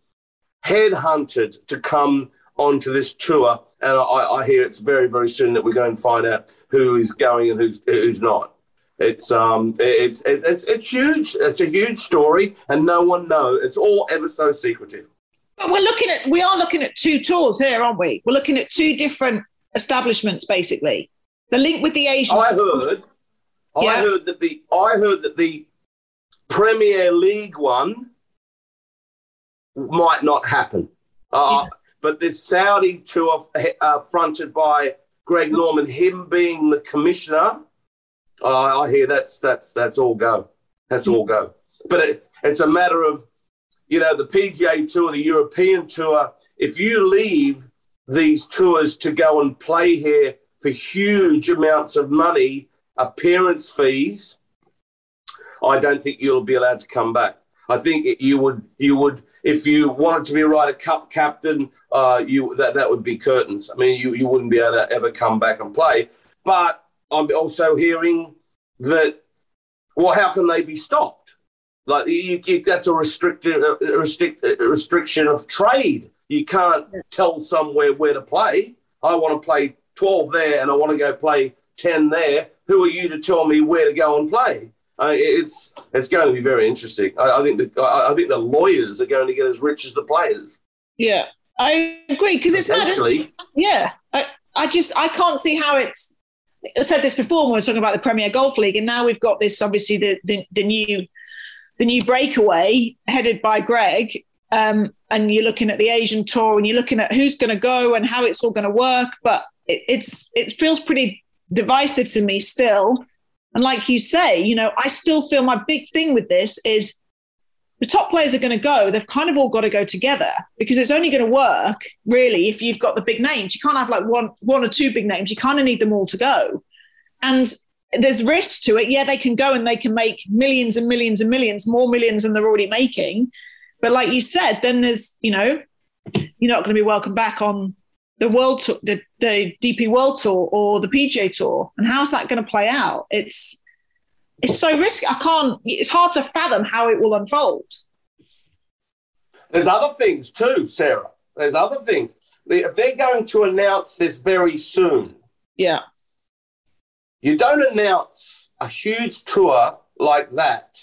headhunted to come onto this tour. And I, I, hear it's very, very soon that we're going to find out who is going and who's, who's not. It's um, it's, it's it's huge. It's a huge story, and no one knows. It's all ever so secretive. But we're looking at we are looking at two tours here, aren't we? We're looking at two different establishments, basically. The link with the Asian. I heard I heard that the I heard that the Premier League one might not happen. Uh, yeah. But this Saudi tour uh, fronted by Greg Norman, him being the commissioner, uh, I hear that's that's that's all go. That's all go. But it, it's a matter of, you know, the PGA Tour, the European Tour. If you leave these tours to go and play here for huge amounts of money, appearance fees, I don't think you'll be allowed to come back. I think you would you would if you wanted to be a Ryder Cup captain, uh, you that that would be curtains. I mean, you you wouldn't be able to ever come back and play. But I'm also hearing that well, how can they be stopped? Like you, you, that's a restricted a restrict, a restriction of trade. You can't tell somewhere where to play. I want to play 12 there and I want to go play 10 there. Who are you to tell me where to go and play? Uh, it's it's going to be very interesting. I, I think the I, I, think the lawyers are going to get as rich as the players. Yeah, I agree because it's actually yeah. I, I just I can't see how it's. I said this before when we were talking about the Premier Golf League, and now we've got this obviously the the, the new the new breakaway headed by Greg. Um, and you're looking at the Asian tour and you're looking at who's going to go and how it's all going to work. But it, it's it feels pretty divisive to me still. And like you say, you know, I still feel my big thing with this is the top players are going to go. They've kind of all got to go together because it's only going to work really if you've got the big names. You can't have like one, one or two big names. You kind of need them all to go. And there's risk to it. Yeah, they can go and they can make millions and millions and millions, more millions than they're already making. But like you said, then there's, you know, you're not going to be welcome back on the world tour, the, the DP World Tour or the PGA Tour, and how's that going to play out? It's it's so risky. I can't. It's hard to fathom how it will unfold. There's other things too, Sarah. There's other things. If they're going to announce this very soon, yeah, you don't announce a huge tour like that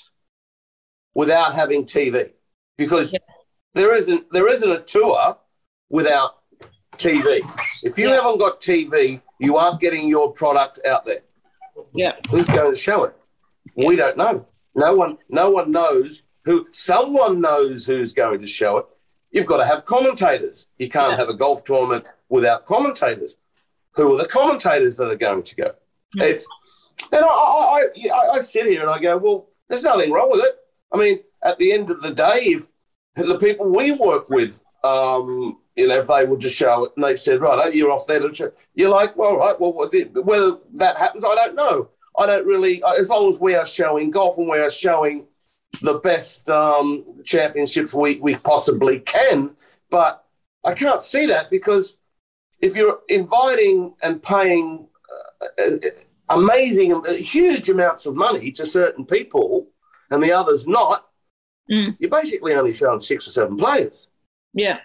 without having TV because yeah. there isn't there isn't a tour without TV. If you yeah. haven't got TV, you aren't getting your product out there. Yeah. Who's going to show it? Yeah. We don't know. No one no one knows who someone knows who's going to show it. You've got to have commentators. You can't yeah. have a golf tournament without commentators. Who are the commentators that are going to go? It's and I, I, I, I sit here and I go, well, there's nothing wrong with it. I mean, at the end of the day, if the people we work with um, you know, if they would just show it and they said, right, you're off there, you're like, well, right, well, whether that happens, I don't know. I don't really, as long as we are showing golf and we are showing the best um, championships we, we possibly can. But I can't see that because if you're inviting and paying uh, uh amazing, uh, huge amounts of money to certain people and the others not, mm. you're basically only showing six or seven players. Yeah.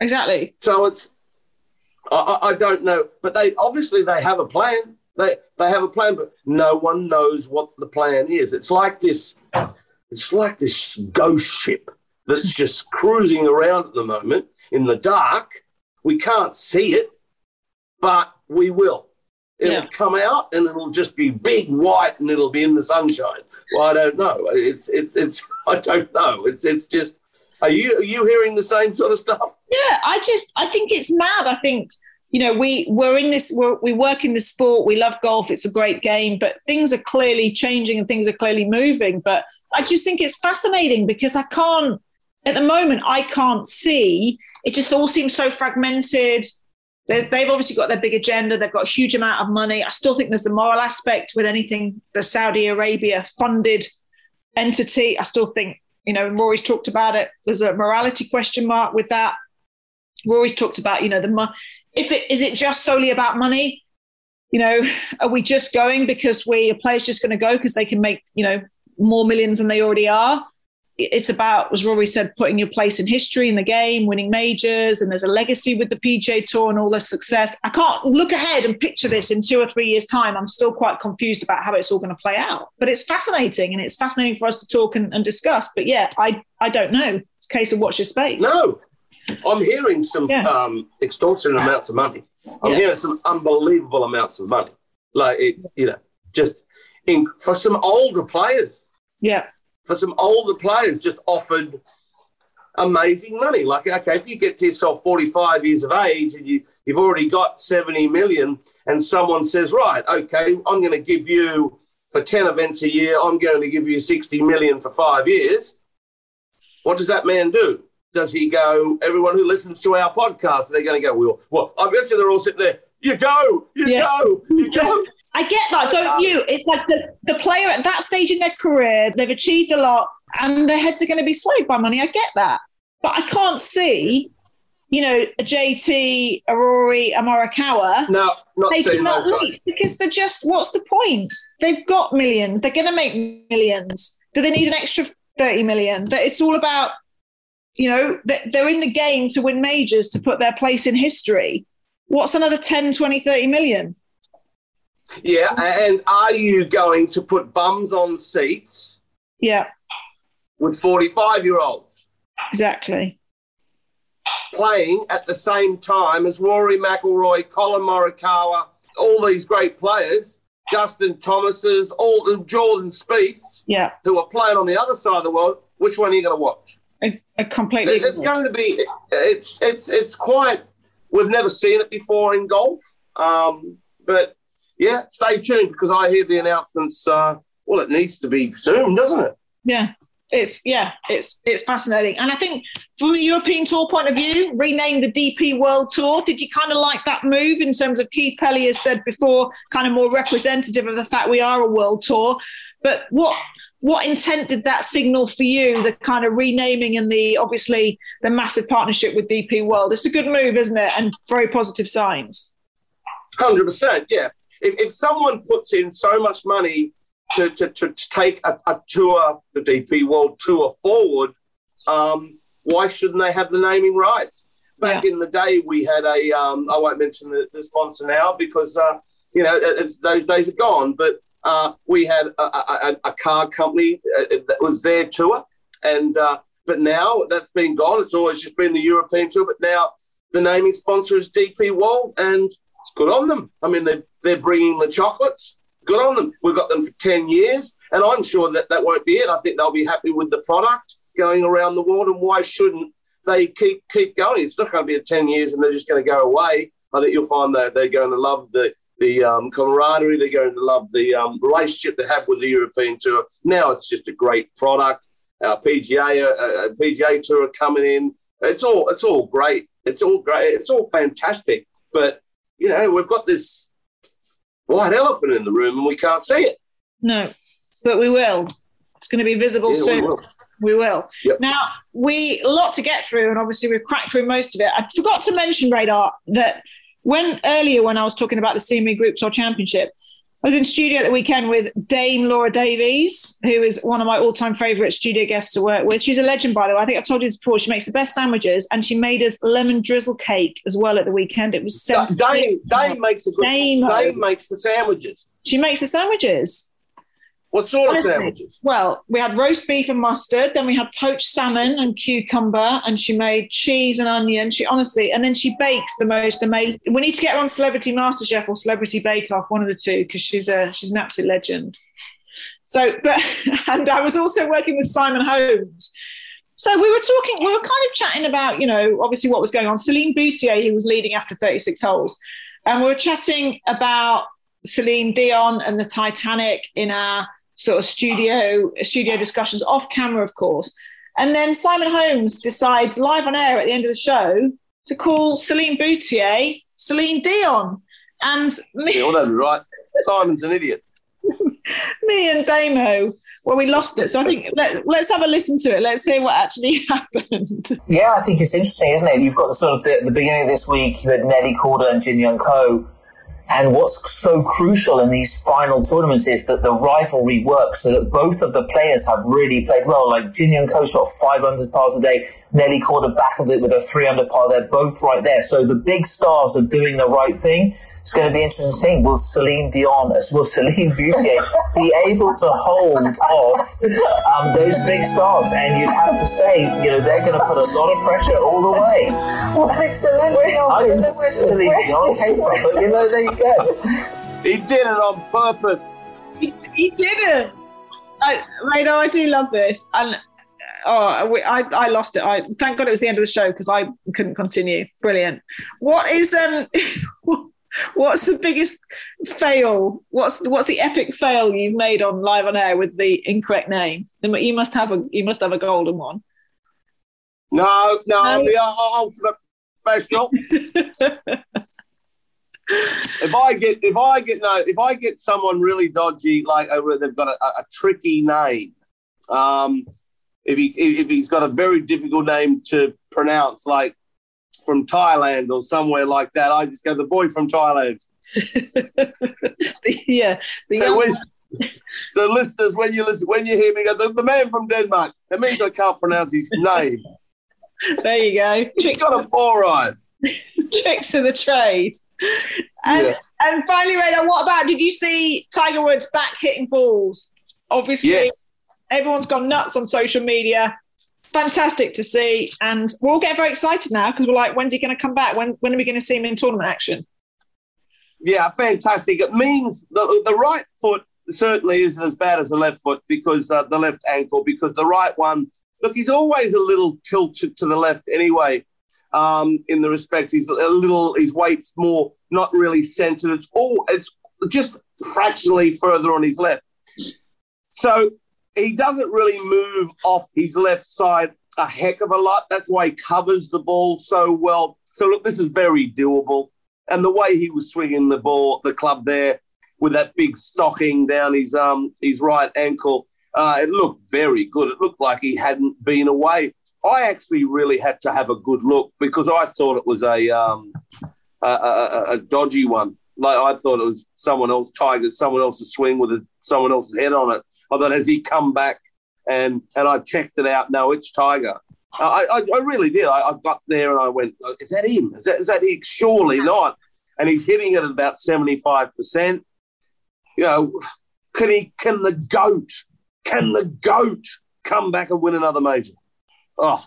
Exactly. So it's, I, I don't know, but they obviously they have a plan. They they have a plan, but no one knows what the plan is. It's like this. It's like this ghost ship that's just cruising around at the moment in the dark. We can't see it, but we will. It'll yeah. come out and it'll just be big white and it'll be in the sunshine. Well, I don't know. It's it's it's I don't know. It's it's just are you are you hearing the same sort of stuff? Yeah, I just I think it's mad. I think you know we we're in this we're, we work in the sport. We love golf. It's a great game, but things are clearly changing and things are clearly moving. But I just think it's fascinating because I can't at the moment I can't see. It just all seems so fragmented. They've obviously got their big agenda. They've got a huge amount of money. I still think there's the moral aspect with anything the Saudi Arabia funded entity. I still think you know, Rory's talked about it. There's a morality question mark with that. Rory's talked about, you know, the mo- if it is it just solely about money? You know, are we just going because we a player's just going to go because they can make you know more millions than they already are? It's about, as Rory said, putting your place in history in the game, winning majors, and there's a legacy with the PGA Tour and all this success. I can't look ahead and picture this in two or three years' time. I'm still quite confused about how it's all going to play out. But it's fascinating, and it's fascinating for us to talk and, and discuss. But yeah, I I don't know. It's a case of watch your space. No, I'm hearing some yeah. um, extortionate amounts of money. I'm yeah. hearing some unbelievable amounts of money. Like it's you know just in, for some older players. Yeah for some older players just offered amazing money. Like, okay, if you get to yourself 45 years of age and you, you've already got 70 million, and someone says, right, okay, I'm going to give you for 10 events a year, I'm going to give you 60 million for five years. What does that man do? Does he go, everyone who listens to our podcast, they're going to go, well, well I bet you they're all sitting there, you go, you yeah. go, you go. I get that, don't you? It's like the, the player at that stage in their career, they've achieved a lot and their heads are going to be swayed by money. I get that, but I can't see, you know, a JT, a Rory, a Morikawa. No, not seeing cannot those because they're just. What's the point? They've got millions. They're going to make millions. Do they need an extra thirty million? That it's all about. You know, they're in the game to win majors to put their place in history. What's another 10, 20, 30 million? Yeah, and are you going to put bums on seats Yeah, with 45 year olds exactly. playing at the same time as Rory McIlroy, Collin Morikawa, all these great players, Justin Thomas's, all the Jordan Spieths, Yeah, who are playing on the other side of the world? Which one are you going to watch? I, I completely. It- It's going to be. It's it's it's quite. We've never seen it before in golf, um, but yeah, stay tuned because I hear the announcements. Uh, well, it needs to be soon, doesn't it? Yeah, it's yeah, it's it's fascinating, and I think from a European Tour point of view, rename the DP World Tour. Did you kind of like that move in terms of Keith Pelley has said before, kind of more representative of the fact we are a world tour? But what what intent did that signal for you? The kind of renaming and the obviously the massive partnership with DP World. It's a good move, isn't it? And very positive signs. Hundred percent. Yeah. If, if someone puts in so much money to to, to, to take a, a tour, the DP World Tour forward, um, why shouldn't they have the naming rights? Back in the day, we had a. Um, I won't mention the, the sponsor now because uh, you know it's, those days are gone. But uh, we had a, a, a- car company uh, that was their tour, and uh, but now that's been gone. It's always just been the European tour, but now the naming sponsor is DP World, and good on them. I mean, they they're bringing the chocolates. Good on them. We've got them for ten years, and I'm sure that that won't be it. I think they'll be happy with the product going around the world, and why shouldn't they keep keep going? It's not going to be a ten years, and they're just going to go away. I think you'll find that they're going to love the the um, camaraderie. They're going to love the um, relationship they have with the European Tour. Now it's just a great product. Our PGA, uh, uh, PGA Tour are coming in. It's all it's all great. It's all great. It's all fantastic. But you know, we've got this white elephant in the room, and we can't see it. No, but we will. It's going to be visible Yeah, we soon. will. We will. Yep. Now, we a lot to get through, and obviously we've cracked through most of it. I forgot to mention, Radar, that when earlier when I was talking about the CME Group Tour Championship, I was in studio at the weekend with Dame Laura Davies, who is one of my all-time favourite studio guests to work with. She's a legend, by the way. I think I've told you this before. She makes the best sandwiches, and she made us lemon drizzle cake as well at the weekend. It was so Dame. Dame makes a good. Dame. Dame, makes the sandwiches. She makes the sandwiches. What sort of sandwiches? Well, we had roast beef and mustard, then we had poached salmon and cucumber, and she made cheese and onion. She honestly, and then she bakes the most amazing. We need to get her on Celebrity MasterChef or Celebrity Bake Off, one of the two, because she's a she's an absolute legend. So, but and I was also working with Simon Holmes. So we were talking, we were kind of chatting about, you know, obviously what was going on. Celine Boutier, he was leading after 36 holes. And we were chatting about Celine Dion and the Titanic in our sort of studio studio discussions off camera, of course. And then Simon Holmes decides live on air at the end of the show to call Celine Boutier Celine Dion. And me, Yeah, well, that'd right. Simon's an idiot. me and Damo, well, we lost it. So I think let, let's have a listen to it. Let's hear what actually happened. Yeah, I think it's interesting, isn't it? You've got the sort of the, the beginning of this week, you had Nelly Korda and Jin Young Ko. And what's so crucial in these final tournaments is that the rivalry works so that both of the players have really played well. Like Jin Young Ko shot 500 pars a day. Nelly Korda battled it with a 300 par. They're both right there. So the big stars are doing the right thing. It's going to be interesting to see. Will Celine Dion, will Celine Boutier be able to hold off um, those big stars? And you'd have to say, you know, they're going to put a lot of pressure all the way. Well, excellent. I didn't know Celine Dion came from, but you know, there you go. He did it on purpose. he, he did it. I, Radar, I do love this. And oh, we, I, I lost it. I thank God it was the end of the show because I couldn't continue. Brilliant. What is um, what's the biggest fail? What's what's the epic fail you've made on live on air with the incorrect name? You must have a you must have a golden one. No, no, No. The ultimate professional. if I get, if I get, no, if I get someone really dodgy, like uh, they've got a, a tricky name, um, if he if he's got a very difficult name to pronounce, like from Thailand or somewhere like that, I just go the boy from Thailand. yeah. The So, when, so listeners, when you listen, when you hear me go, the, the man from Denmark, it means I can't pronounce his name. there you go. He's Tricks, got a forearm. tricks of the trade. And, Yeah. and finally, Radar, what about did you see Tiger Woods back hitting balls? Obviously, Yes. everyone's gone nuts on social media. Fantastic to see. And we're all getting very excited now because we're like, when's he going to come back? When, when are we going to see him in tournament action? Yeah, fantastic. It means the, the right foot certainly isn't as bad as the left foot because uh, the left ankle, because the right one, look, he's always a little tilted to the left anyway. Um, in the respect, he's a little, his weight's more not really centered. It's all, it's just fractionally further on his left. So he doesn't really move off his left side a heck of a lot. That's why he covers the ball so well. So look, this is very doable. And the way he was swinging the ball, the club there, with that big stocking down his um his right ankle, uh, it looked very good. It looked like he hadn't been away. I actually really had to have a good look because I thought it was a um a, a, a- a dodgy one. Like I thought it was someone else, Tiger, someone else's swing with a, someone else's head on it. I thought, has he come back? And and I checked it out. No, it's Tiger. I, I, I really did. I, I got there and I went, "Oh, is that him? Is that, is that he? Surely not. And he's hitting it at about 75%. You know, can he, can the GOAT, can the GOAT come back and win another major? Oh,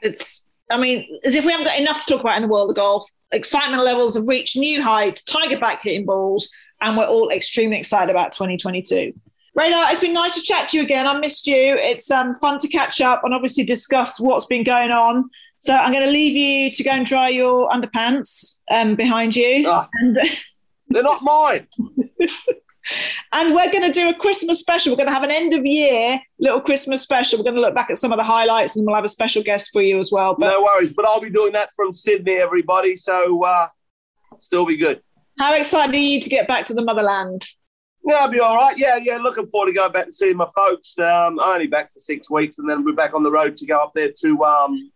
It's, I mean, as if we haven't got enough to talk about in the world of golf. Excitement levels have reached new heights, Tiger back hitting balls, and we're all extremely excited about 2022. Radar, it's been nice to chat to you again. I missed you. It's um, fun to catch up and obviously discuss what's been going on. So I'm going to leave you to go and dry your underpants um, behind you. Ah. And, they're not mine. and we're going to do a Christmas special. We're going to have an end of year little Christmas special. We're going to look back at some of the highlights and we'll have a special guest for you as well. But No worries. But I'll be doing that from Sydney, everybody. So uh, still be good. how excited are you to get back to the motherland? Yeah, I'll be all right. Yeah, yeah. Looking forward to going back and seeing my folks. Um, I'm only back for six weeks, and then we're back on the road to go up there to um,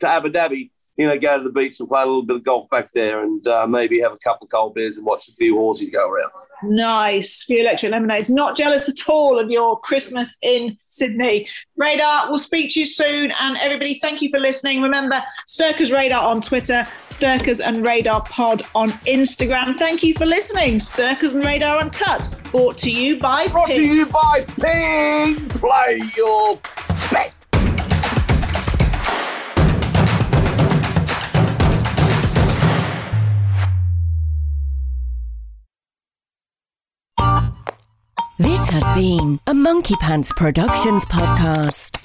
to Abu Dhabi. You know, go to the beach and play a little bit of golf back there, and uh, maybe have a couple of cold beers and watch a few horses go around. Nice. Few electric lemonades. Not jealous at all of your Christmas in Sydney. Radar, we'll speak to you soon. And everybody, thank you for listening. Remember, Sturkers Radar on Twitter, Sturkers and Radar Pod on Instagram. Thank you for listening. Sturkers and Radar Uncut, brought to you by Brought to you by Ping. Play your best. Has been a Monkey Pants Productions podcast.